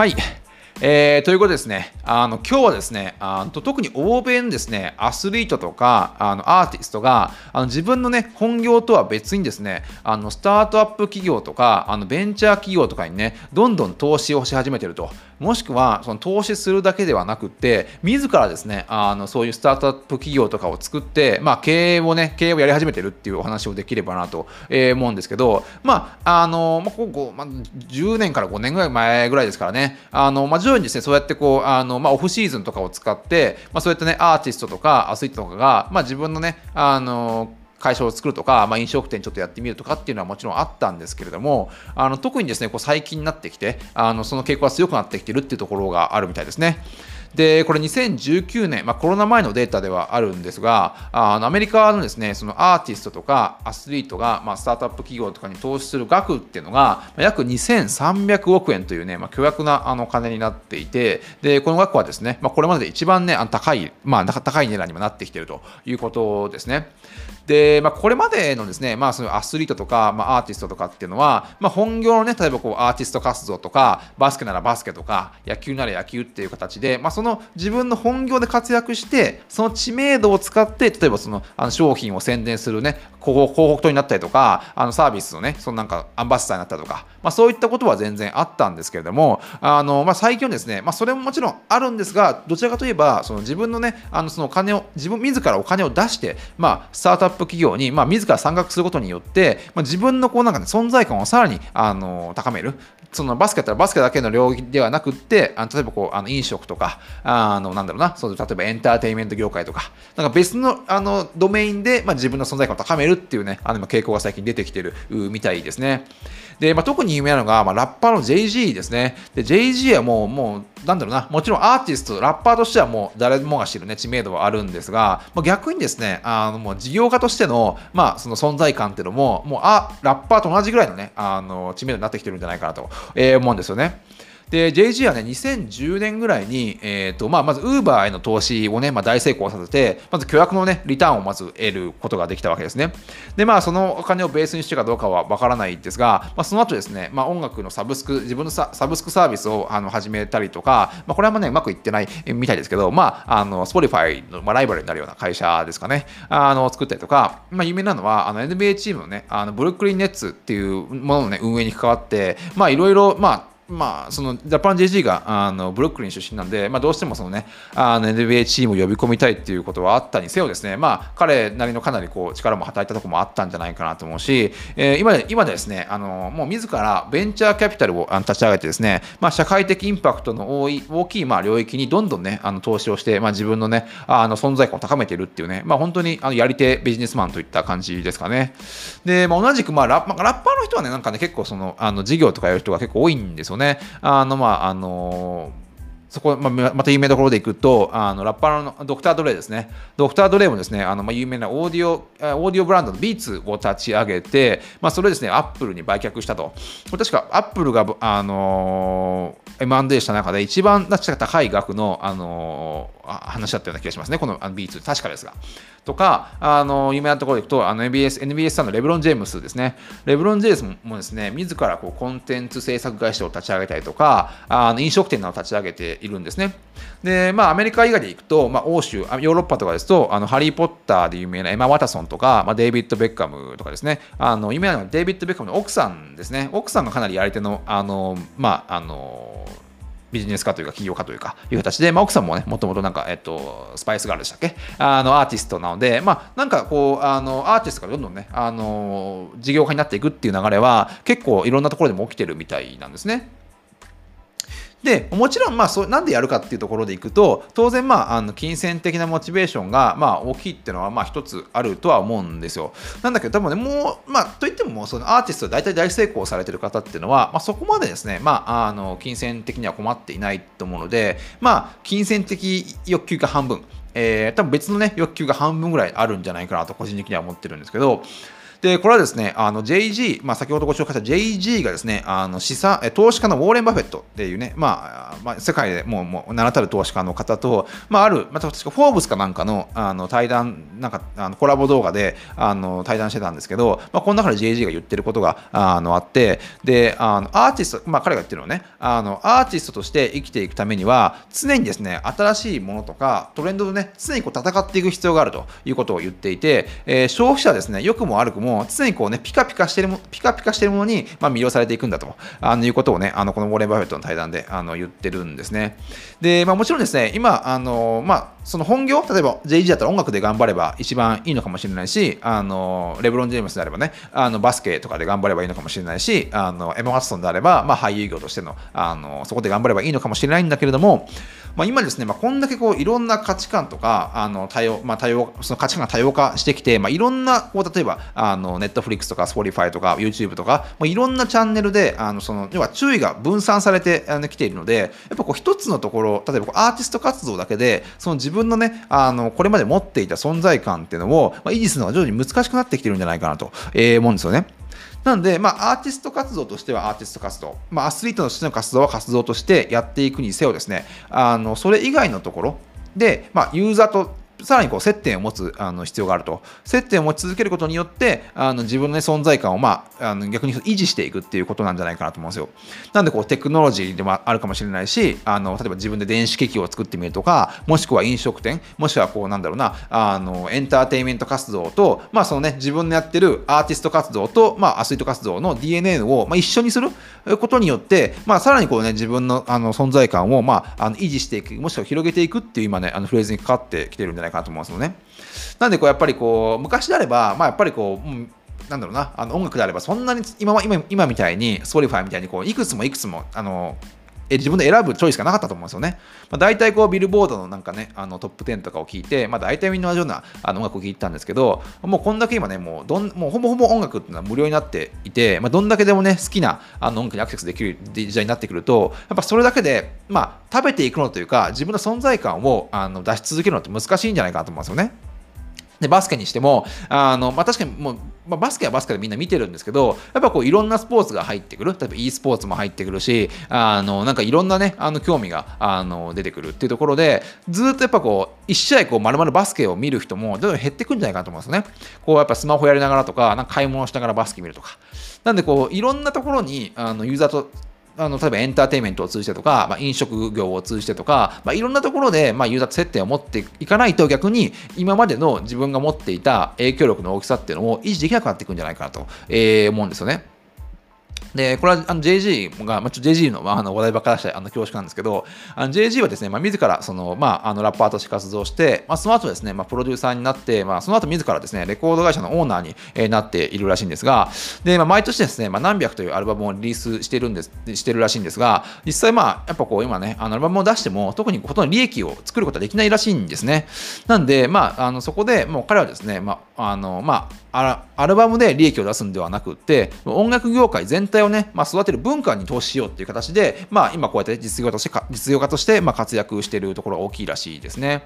はい。えー、ということですね、あの今日はですねあの、特に欧米のですねアスリートとかあのアーティストがあの自分の、ね、本業とは別にですねあのスタートアップ企業とかあのベンチャー企業とかにねどんどん投資をし始めてると。もしくはその投資するだけではなくて自らですねあのそういうスタートアップ企業とかを作って、まあ、経営をね経営をやり始めてるっていうお話をできればなと、え思うんですけどまああの、まあ、ここ、まあ、10年から5年ぐらい前ぐらいですからねあの、まあ、徐々にですねそうやってこうあの、まあ、オフシーズンとかを使って、まあ、そういったねアーティストとかアスリートとかが、まあ、自分のねあの会社を作るとか、まあ、飲食店ちょっとやってみるとかっていうのはもちろんあったんですけれどもあの特にですねこう最近になってきてあのその傾向が強くなってきてるっていうところがあるみたいですね。で、これ2019年、まあ、コロナ前のデータではあるんですが、あのアメリカのですね、そのアーティストとかアスリートが、まあ、スタートアップ企業とかに投資する額っていうのが、約2300億円というね、まあ、巨額なあの金になっていて、で、この額はですね、まあ、これまでで一番ね、あの高い、まあ、高い値段にもなってきているということですね。で、まあ、これまでのですね、まあ、そのアスリートとか、まあ、アーティストとかっていうのは、まあ、本業のね、例えばこうアーティスト活動とか、バスケならバスケとか、野球なら野球っていう形で、まあ、その自分の本業で活躍して、その知名度を使って、例えばそのあの商品を宣伝するね、広告塔になったりとか、あのサービスのね、そのなんかアンバサダーになったとか、まあ、そういったことは全然あったんですけれども、あのまあ、最近はですね、まあ、それももちろんあるんですが、どちらかといえば、その自分のね、あのそのお金を、自分自らお金を出して、まあ、スタートアップ企業に、まあ、自ら参画することによって、まあ、自分のこうなんか、ね、存在感をさらにあの高める。そのバスケだったらバスケだけの領域ではなくって、あの例えばこうあの飲食とか、あのなんだろうな、そう例えばエンターテインメント業界とか、なんか別のあのドメインで、まあ、自分の存在感を高めるっていうね、あの傾向が最近出てきてるみたいですね。で、まあ、特に有名なのが、まあ、ラッパーの JG ですね。で、JG はもう、もう、なんだろうな、もちろんアーティスト、ラッパーとしてはもう誰もが知るね、知名度はあるんですが、まあ、逆にですね、あの、もう事業家としての、まあ、その存在感っていうのも、もう、あ、ラッパーと同じぐらいのね、あの、知名度になってきてるんじゃないかなと、えー、思うんですよね。で、JG はね、2010年ぐらいに、えーとまあ、まず Uber への投資をね、まあ、大成功させて、まず巨額のね、リターンをまず得ることができたわけですね。で、まあ、そのお金をベースにしてかどうかはわからないですが、まあ、その後ですね、まあ、音楽のサブスク、自分のサブスクサービスをあの始めたりとか、まあ、これはもうね、うまくいってないみたいですけど、まあ、あの、Spotify の、まあ、ライバルになるような会社ですかね、あの、作ったりとか、まあ、有名なのは、あの、NBA チームのね、あの、ブルックリンネッツっていうもののね、運営に関わって、まあ、いろいろ、まあ、まあ、そのジャパン JG があのブルックリン出身なんで、まあ、どうしてもその、ね、あの NBA チームを呼び込みたいっていうことはあったにせよですね、まあ、彼なりのかなりこう力も働いたところもあったんじゃないかなと思うし、えー、今で今ですねあのもう自らベンチャーキャピタルを立ち上げてですね、まあ、社会的インパクトの多い大きいまあ領域にどんどん、ね、あの投資をして、まあ、自分の,、ね、あの存在感を高めているっていうね、まあ、本当にあのやり手ビジネスマンといった感じですかね。で、まあ、同じく、まあラッパーの人はね、なんかね、結構そのあの事業とかやる人が結構多いんですよね。ねあのまああのそこ、まあ、また有名どころでいくと、あのラッパーのドクター・ドレイですね。ドクター・ドレイもですね、あのまあ、有名なオーディオ、オーディオブランドのビーツを立ち上げて、まあ、それをですね、アップルに売却したと。確か、アップルが、あのー、M&A した中で一番高い額の、あのー、話だったような気がしますね、このビーツ、確かですが。とか、あの有名なところでいくと、NBS, NBS さんのレブロン・ジェームスですね。レブロン・ジェームスもですね、自らこうコンテンツ制作会社を立ち上げたりとか、あの飲食店などを立ち上げているんですね。で、まあ、アメリカ以外でいくと、まあ、欧州、ヨーロッパとかですと、あのハリー・ポッターで有名なエマ・ワタソンとか、まあ、デイビッド・ベッカムとかですね、あの有名なのはデイビッド・ベッカムの奥さんですね。奥さんがかなりやり手の、あの、まあ、あの、ビジネス化というか企業化というかいう形で、まあ、奥さんもねもともとなんか、えっと、スパイスガールでしたっけ？あのアーティストなので、まあ、なんかこうあのアーティストがどんどんねあの事業化になっていくっていう流れは結構いろんなところでも起きてるみたいなんですね。でもちろんまあそなんでやるかっていうところでいくと当然まああの金銭的なモチベーションがまあ大きいっていうのはまあ一つあるとは思うんですよ。なんだけど多分ねもうまあといってもそのアーティスト大体大成功されてる方っていうのは、まあ、そこまでですねまああの金銭的には困っていないと思うのでまあ金銭的欲求が半分。えー、多分別のね欲求が半分ぐらいあるんじゃないかなと個人的には思ってるんですけどで、これはですね、あの JG、まあ、先ほどご紹介した JG がですね、あの資産投資家のウォーレン・バフェットっていうね、まあ、まあ、世界でもうもう名だたる投資家の方と、まあ、ある、まあ、確かフォーブスかなんかのあの対談、なんかあのコラボ動画であの対談してたんですけど、まあ、この中で JG が言ってることがあのあって、で、あのアーティスト、まあ、彼が言ってるのね、あのアーティストとして生きていくためには、常にですね、新しいものとか、トレンドでね、常にこう戦っていく必要があるということを言っていて、えー、消費者はですね、良くも悪くも、も常にこうね、ピカピカしてるも、ピカピカしてるものに、まあ、魅了されていくんだとあのいうことをね、あのこのウォーレン・バフェットの対談であの言ってるんですね。で、まあ、もちろんですね、今、あのまあ、その本業、例えば JG だったら音楽で頑張れば一番いいのかもしれないし、あのレブロン・ジェームスであればね、あのバスケとかで頑張ればいいのかもしれないし、あのエマ・ワッソンであれば、まあ、俳優業としてのあのそこで頑張ればいいのかもしれないんだけれども、まあ、今ですね、まあ、こんだけこういろんな価値観とかあの多様、まあ、多様その価値観が多様化してきて、まあ、いろんなこう例えばあのネットフリックスとか Spotify とか YouTube とか、まあ、いろんなチャンネルであのその要は注意が分散されてき、ているのでやっぱこう一つのところ例えばこうアーティスト活動だけでその自分のねあのこれまで持っていた存在感っていうのを、まあ、維持するのが徐々に難しくなってきてるんじゃないかなと、えー、思うんですよね。なので、まあ、アーティスト活動としてはアーティスト活動、まあ、アスリートとしての活動は活動としてやっていくにせよですね、あのそれ以外のところで、まあ、ユーザーとさらにこう接点を持つあの必要があると。接点を持ち続けることによって、あの自分の、ね、存在感を、まあ、あの逆に維持していくっていうことなんじゃないかなと思うんですよ。なんでこうテクノロジーでもあるかもしれないし、あの例えば自分で電子機器を作ってみるとか、もしくは飲食店、もしくはこうなんだろうな、あのエンターテインメント活動と、まあそのね、自分のやってるアーティスト活動と、まあアスリート活動の DNA を、まあ、一緒にすることによって、まあさらにこうね、自分のあの存在感を、まあ、あの維持していく、もしくは広げていくっていう今ね、あのフレーズにかかってきてるんじゃないかなと思うんですよね。なんでこうやっぱりこう昔であれば、まあ、やっぱりこう、うん、なんだろうなあの音楽であればそんなに今今今みたいに Spotify みたいにこういくつもいくつもあのえ自分で選ぶチョイスがなかったと思うんですよね。まあ、大体こうビルボードのなんかねあのトップ10とかを聞いて、まあ、大体みんな同じようなあの音楽を聴いてたんですけどもうこんだけ今ねもうどんもうほぼほぼ音楽っていうのは無料になっていて、まあ、どんだけでもね好きなあの音楽にアクセスできる時代になってくるとやっぱそれだけで、まあ、食べていくのというか自分の存在感をあの出し続けるのって難しいんじゃないかなと思うんですよね。でバスケにしても、あのまあ、確かにもう、まあ、バスケはバスケでみんな見てるんですけど、やっぱこういろんなスポーツが入ってくる、例えば e スポーツも入ってくるし、あのなんかいろんなね、あの興味があの出てくるっていうところで、ずっとやっぱこう、1試合こう丸々バスケを見る人もどんどん減ってくんじゃないかなと思うんですね。こうやっぱスマホやりながらとか、なんか買い物しながらバスケ見るとか。なんでこう、いろんなところにあのユーザーとあの例えばエンターテインメントを通じてとか、まあ、飲食業を通じてとか、まあ、いろんなところで、まあ、ユーザーと接点を持っていかないと逆に今までの自分が持っていた影響力の大きさっていうのを維持できなくなっていくんじゃないかなと、えー、思うんですよね。で、これはあの JG が、まあ、ちょ JG の,、まあ、あの話題ばっかりしてあの恐縮なんですけど、あの JG はですね、まあ、自らその、まあ、あのラッパーとして活動して、まあ、その後ですね、まあ、プロデューサーになって、まあ、その後自らですね、レコード会社のオーナーに、えー、なっているらしいんですが、で、まあ、毎年ですね、まあ、何百というアルバムをリリースしてるんです、してるらしいんですが、実際まあ、やっぱこう今ね、あのアルバムを出しても、特にほとんど利益を作ることはできないらしいんですね。なんで、まあ、あのそこでもう彼はですね、まあ、あの、まあ、アルバムで利益を出すんではなくて、音楽業界全体をね、まあ、育てる文化に投資しようっていう形で、まあ、今こうやって実業として実業家としてまあ活躍しているところが大きいらしいですね。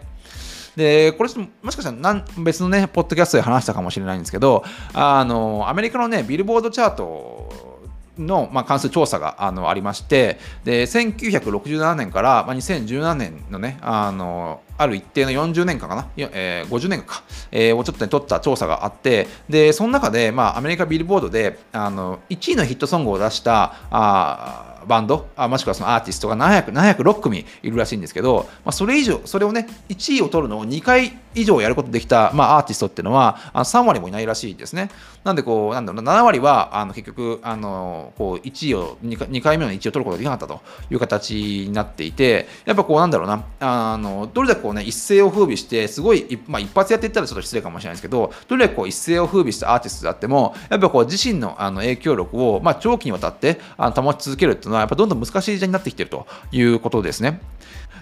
で、これもしかしたら別のね、ポッドキャストで話したかもしれないんですけど、あの、アメリカのね、ビルボードチャートの、まあ、関する調査があのありまして、で1967年から、まあ、2017年のね、あのある一定の40年間かな、えー、50年間か、えー、をちょっと、ね、取った調査があって、でその中で、まあ、アメリカビルボードであの1位のヒットソングを出したあバンドあもしくはそのアーティストが700 706組いるらしいんですけど、まあ、それ以上それをね1位を取るのを2回以上やることできた、まあ、アーティストっていうのはあの3割もいないらしいですね。なんでこうなんだろう7割はあの結局あのこう1位を 2, 2回目の1位を取ることができなかったという形になっていてやっぱこうなんだろうなあのどれだけこうね一世を風靡してすごい、まあ、一発やっていったらちょっと失礼かもしれないですけどどれだけこう一世を風靡したアーティストであってもやっぱこう自身のあの影響力を、まあ、長期にわたってあの保ち続けるっていうのはやっぱどんどん難しい時代になってきてるということですね。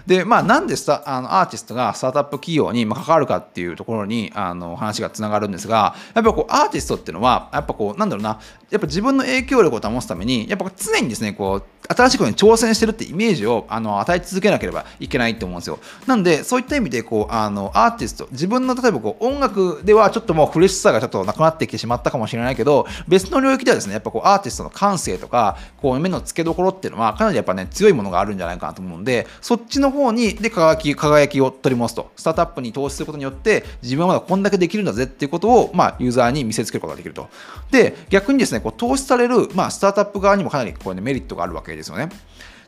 で、まあ、なんでさあのアーティストがスタートアップ企業に関わるかっていうところにあの話がつながるんですが、やっぱこうアーティストっていうのは、やっぱこう、なんだろうな、やっぱ自分の影響力を保つために、やっぱ常にですね、こう、新しいことに挑戦してるってイメージをあの与え続けなければいけないと思うんですよ。なんで、そういった意味でこうあのアーティスト、自分の例えばこう音楽ではちょっともうフレッシュさがちょっとなくなってきてしまったかもしれないけど、別の領域ではですね、やっぱこうアーティストの感性とか、こう目の付けどころっていうのはかなりやっぱね、強いものがあるんじゃないかなと思うんで、そっちの方にで輝き輝きを取り戻すと、スタートアップに投資することによって、自分はまだこんだけできるんだぜっていうことを、まあ、ユーザーに見せつけることができると。で、逆にですね、こう投資される、まあ、スタートアップ側にもかなりこう、ね、メリットがあるわけですですよね。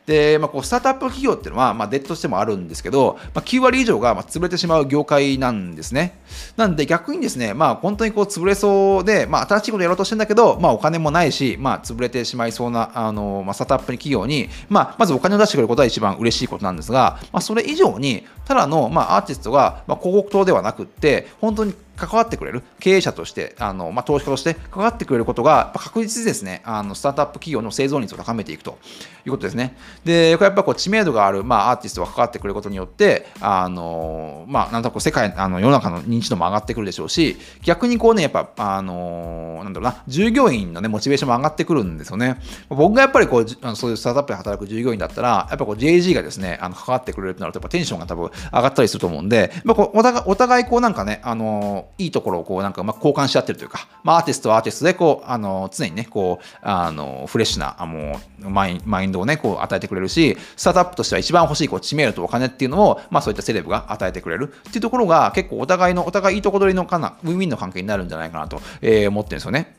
で、まあ、こうスタートアップ企業っていうのは、まあ、デッドしてもあるんですけど、まあ、9割以上がまあ潰れてしまう業界なんですね。なんで逆にですね、まあ、本当にこう潰れそうで、まあ、新しいことやろうとしてんだけど、まあ、お金もないし、まあ、潰れてしまいそうなあの、まあ、スタートアップ企業に、まあ、まずお金を出してくれることは一番嬉しいことなんですが、まあ、それ以上に、ただの、まあ、アーティストが、まあ、広告塔ではなくって、本当に関わってくれる？経営者としてあの、まあ、投資家として関わってくれることが確実にですねあのスタートアップ企業の生存率を高めていくということですね。でやっぱこう知名度がある、まあ、アーティストが関わってくれることによってあの、まあ、なんとか世界あの世の中の認知度も上がってくるでしょうし逆にこうねやっぱあのなんだろうな従業員の、ね、モチベーションも上がってくるんですよね。僕がやっぱりこうそういうスタートアップで働く従業員だったらやっぱこう JG がですねあの関わってくれるとなるとやっぱテンションが多分上がったりすると思うんで、まあ、こうお互いお互いこうなんかねあのいいところをこうなんかま交換し合ってるというか、まあ、アーティストはアーティストでこうあの常にねこうあのフレッシュなあもうマイマインドをねこう与えてくれるしスタートアップとしては一番欲しいこう知名度とお金っていうのを、まあ、そういったセレブが与えてくれるっていうところが結構お互いのお互いいいとこ取りのかなウィンウィンの関係になるんじゃないかなと、えー、思ってるんですよね。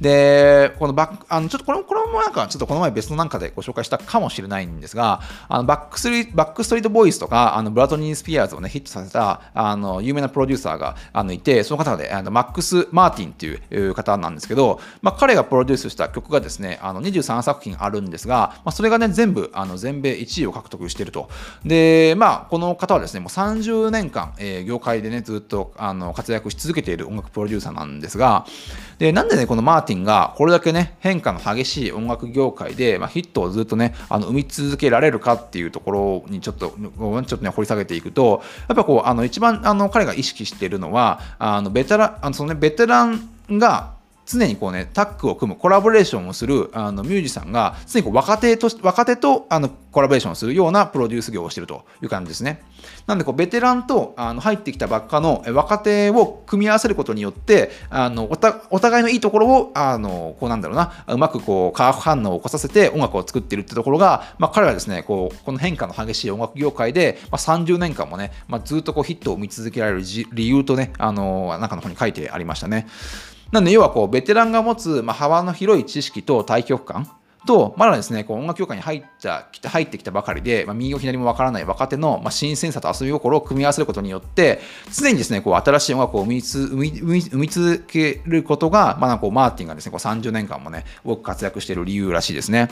で、このバック、あのちょっとこれも、これもなんか、ちょっとこの前別のなんかでご紹介したかもしれないんですが、あのバックスリバックストリートボーイズとか、あのブラトニー・スピアーズをね、ヒットさせた、あの、有名なプロデューサーがあのいて、その方で、あのマックス・マーティンっていう方なんですけど、まあ、彼がプロデュースした曲がですね、あの23作品あるんですが、まあ、それがね、全部、あの全米1位を獲得していると。で、まあ、この方はですね、もう30年間、えー、業界でね、ずっとあの活躍し続けている音楽プロデューサーなんですが、で、なんでね、このマーティンが、これだけね、変化の激しい音楽業界で、まあ、ヒットをずっとね、あの生み続けられるかっていうところにちょっと、ちょっとね、掘り下げていくと、やっぱこう、あの一番あの彼が意識しているのは、あのベテラン、あのそのね、ベテランが常にこうね、タッグを組む、コラボレーションをするあのミュージシャンが、常にこう若手と若手とあのコラボレーションをするようなプロデュース業をしているという感じですね。なんでこう、ベテランとあの入ってきたばっかの若手を組み合わせることによって、あのお互いのいいところを、あのこうなんだろうな、うまくこう化学反応を起こさせて音楽を作っているってところが、まあ、彼はですね、こうこの変化の激しい音楽業界で、まあ、30年間もね、まあ、ずっとこうヒットを見続けられる理由とね、あの中の方に書いてありましたね。なので要はこうベテランが持つ、まあ、幅の広い知識と対局感と、まだですね、こう音楽業界に入った入ってきたばかりで、まあ、右も左もわからない若手の、まあ、新鮮さと遊び心を組み合わせることによって、常にですね、こう新しい音楽を生みつ生み生み続けることが、まあ、こうマーティンがですね、こう30年間もね、多く活躍している理由らしいですね。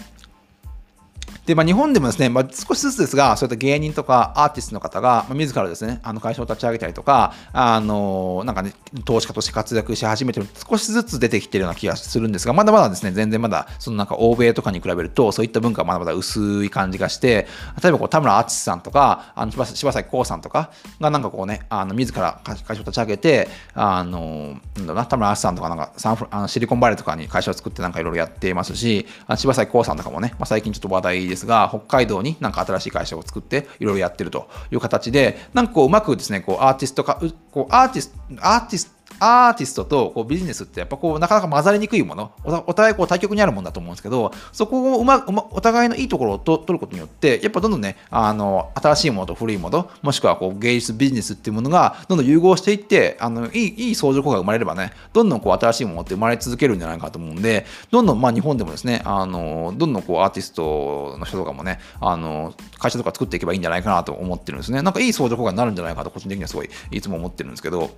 で、まあ、日本でもですね、まあ、少しずつですが、そういった芸人とかアーティストの方が、まあ、自らですね、あの会社を立ち上げたりとか、あのなんかね、投資家として活躍し始めてる、少しずつ出てきてるような気がするんですが、まだまだですね、全然まだ、そのなんか欧米とかに比べると、そういった文化はまだまだ薄い感じがして、例えばこう田村淳さんとか、あの柴咲コウさんとかがなんかこうね、あの自ら会社を立ち上げて、あのなんだろうな、田村淳さんとかなんかサンフあのシリコンバレーとかに会社を作ってなんかいろいろやっていますし、柴咲コウさんとかもね、まあ、最近ちょっと話題ですが、北海道になんか新しい会社を作っていろいろやってるという形で、なんかこううまくですね、こうアーティストか、こうアーティスト、アーティスト、アーティストとこうビジネスってやっぱこうなかなか混ざりにくいもの。お互いこう対極にあるものだと思うんですけどそこをうまお互いのいいところをと取ることによってやっぱどんどんねあの新しいものと古いものもしくはこう芸術ビジネスっていうものがどんどん融合していってあのいいいい相乗効果が生まれればねどんどんこう新しいものって生まれ続けるんじゃないかと思うんでどんどんまあ日本でもですねあのどんどんこうアーティストの人とかもねあの会社とか作っていけばいいんじゃないかなと思ってるんですね。なんかいい相乗効果になるんじゃないかと個人的にはすごいいつも思ってるんですけど。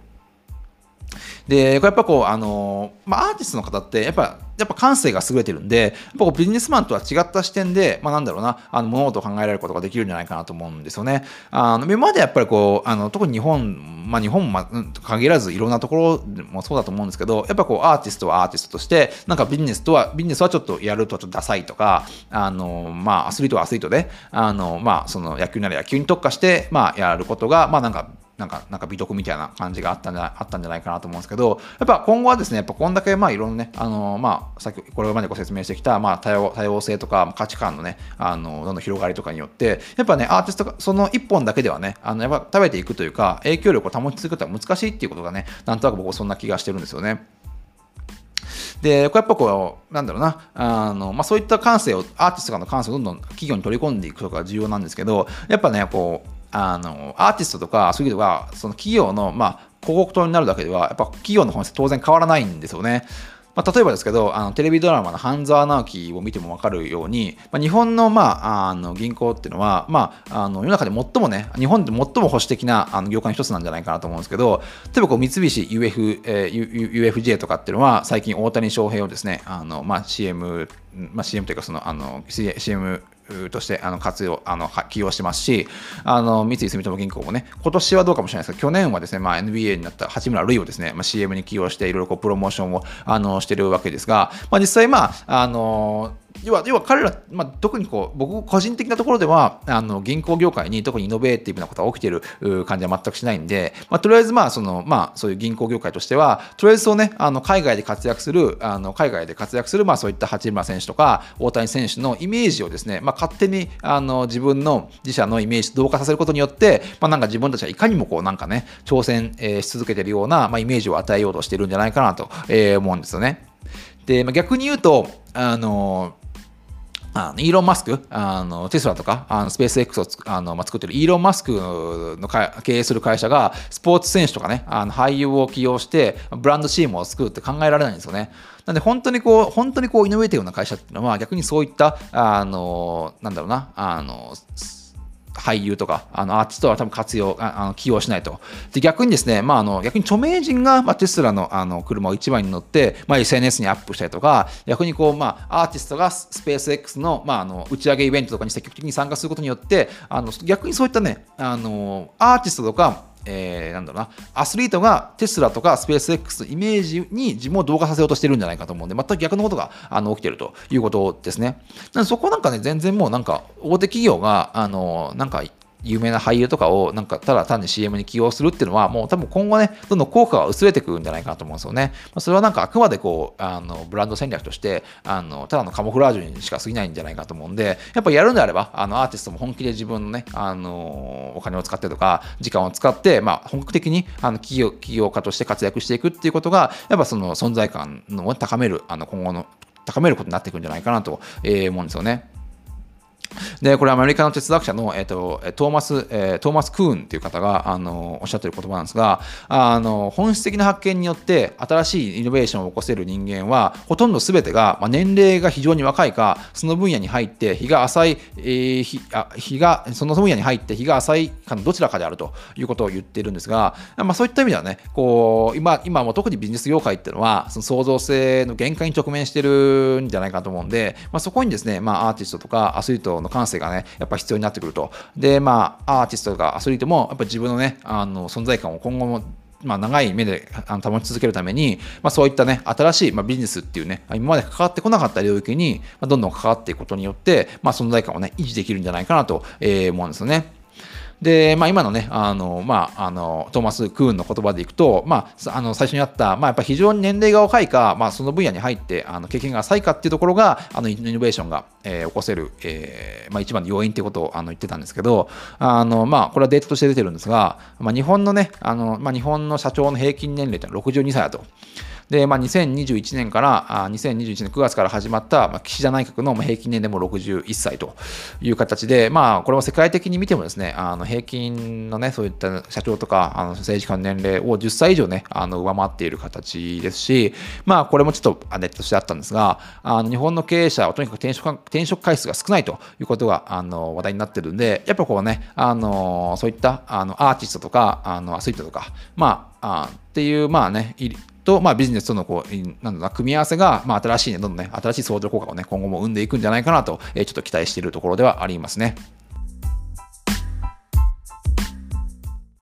で、これやっぱこう、あの、まあ、アーティストの方って、やっぱ、やっぱ感性が優れてるんで、やっぱこうビジネスマンとは違った視点で、まあ、なんだろうな、あの物事を考えられることができるんじゃないかなと思うんですよね。あの今までやっぱりこう、あの特に日本、まあ、日本も限らずいろんなところもそうだと思うんですけど、やっぱこうアーティストはアーティストとして、なんかビジネスとは、ビジネスはちょっとやるとちょっとダサいとか、あの、まあ、アスリートはアスリートで、あの、まあ、その野球なら野球に特化して、まあ、やることが、まあ、なんか、なんか、なんか美徳みたいな感じがあったんじゃあったんじゃないかなと思うんですけど、やっぱ今後はですね、やっぱこんだけまあいろんなね、あのまあ、さっきこれまでご説明してきた、まあ、多様多様性とか価値観のね、あのどんどん広がりとかによって、やっぱね、アーティストがその一本だけではね、あのやっぱ食べていくというか、影響力を保ち続けたら難しいっていうことがね、なんとなく僕はそんな気がしてるんですよね。で、これやっぱこう、なんだろうな、あのまあ、そういった感性を、アーティストかの感性をどんどん企業に取り込んでいくことが重要なんですけど、やっぱね、こう、あのアーティストとかそういうのがその企業の、まあ、広告塔になるだけではやっぱ企業の本質当然変わらないんですよね。まあ、例えばですけどあのテレビドラマの「半沢直樹」を見ても分かるように、まあ、日本の,、まあ、あの銀行っていうのは、まあ、あの世の中で最もね日本で最も保守的なあの業界の一つなんじゃないかなと思うんですけど例えばこう三菱 UF、えー、UFJ とかっていうのは最近大谷翔平をですねあの、まあ、CM まあ、CM というかそのあの CM としてあの活用あの起用してますしあの三井住友銀行もね今年はどうかもしれないですが去年はですね、まあ、NBA になった八村塁をですね、まあ、CM に起用していろいろこうプロモーションをあのしてるわけですが、まあ、実際まああの要は要は彼ら、まあ、特にこう僕個人的なところではあの銀行業界に特にイノベーティブなことが起きている感じは全くしないんで、まあ、とりあえずまあその、まあ、そういう銀行業界としてはとりあえずそうねあの海外で活躍するあの海外で活躍する、まあ、そういった八村選手とか大谷選手のイメージをですね、まあ、勝手にあの自分の自社のイメージと同化させることによって、まあ、なんか自分たちがいかにもこうなんかね挑戦、え、し続けているような、まあ、イメージを与えようとしているんじゃないかなと、え、思うんですよね。で、まあ、逆に言うとあのあのイーロン・マスク、あのテスラとかあのスペース X をあの、まあ、作ってるイーロン・マスクの経営する会社がスポーツ選手とかね、あの俳優を起用してブランドチームを作るって考えられないんですよね。なんで本当にこう、本当にこうイノベーティブな会社っていうのは逆にそういった、あの、なんだろうな、あの、俳優とかあのアーティストは多分活用あの起用しないと。で逆にですね、まあ、あの逆に著名人が、まあ、テスラのあの車を一番に乗って、まあ、SNS にアップしたりとか逆にこう、まあ、アーティストがスペース X の,、まあ、あの打ち上げイベントとかに積極的に参加することによってあの逆にそういったねあのアーティストとかえー、なんだろうな、アスリートがテスラとかスペース X のイメージに自分を同化させようとしてるんじゃないかと思うんで、全く逆のことがあの起きてるということですね。そこなんかね、全然もうなんか、大手企業が、あの、なんか、有名な俳優とかをなんかただ単に CM に起用するっていうのはもう多分今後ねどんどん効果が薄れてくるんじゃないかなと思うんですよね。まあ、それはなんかあくまでこうあのブランド戦略としてあのただのカモフラージュにしか過ぎないんじゃないかと思うんでやっぱやるんであればあのアーティストも本気で自分のねあのお金を使ってとか時間を使って、まあ、本格的にあの企業企業家として活躍していくっていうことがやっぱその存在感を高めるあの今後の高めることになっていくんじゃないかなと思うんですよね。で、これアメリカの哲学者の、えーと、トーマス、えー、トーマス・クーンという方があのおっしゃってる言葉なんですがあの、本質的な発見によって新しいイノベーションを起こせる人間は、ほとんど全てが、まあ、年齢が非常に若いか、その分野に入って日が浅い、えー、日あ日が、その分野に入って日が浅いかのどちらかであるということを言っているんですが、まあ、そういった意味ではね、こう今、今も特にビジネス業界っていうのは、その創造性の限界に直面してるんじゃないかと思うんで、まあ、そこにですね、まあ、アーティストとかアスリートの感性がね、やっぱ必要になってくると。で、まあ、アーティストとかアスリートも、やっぱ自分のね、あの存在感を今後もまあ、長い目で保ち続けるために、まあ、そういったね、新しい、まあ、ビジネスっていうね、今まで関わってこなかった領域に、まあ、どんどん関わっていくことによって、まあ、存在感をね、維持できるんじゃないかなと、えー、思うんですよね。で、まあ、今のね、あの、まあ、あの、トーマス・クーンの言葉でいくと、まあ、あの、最初にあった、まあ、やっぱ非常に年齢が若いか、まあ、その分野に入って、あの、経験が浅いかっていうところが、あの、イノベーションが、えー、起こせる、えー、まあ、一番の要因っていうことを、あの、言ってたんですけど、あの、まあ、これはデータとして出てるんですが、まあ、日本のね、あの、まあ、日本の社長の平均年齢ってのは62歳だと。で、まあ、2021年から、あ2021年9月から始まった、まあ、岸田内閣の平均年齢も61歳という形で、まあ、これも世界的に見てもですね、あの平均のね、そういった社長とかあの政治家の年齢を10歳以上ね、あの上回っている形ですし、まあ、これもちょっとネットしてあったんですが、あの日本の経営者はとにかく転職転職回数が少ないということがあの話題になってるんで、やっぱこうね、あのそういったあのアーティストとかあのアスリートとか、まあ、あっていう、まあね、と、まあ、ビジネスとのこうなんだ組み合わせが、まあ、新しいね、どんどんね、新しい相乗効果をね、今後も生んでいくんじゃないかなと、えー、ちょっと期待しているところではありますね。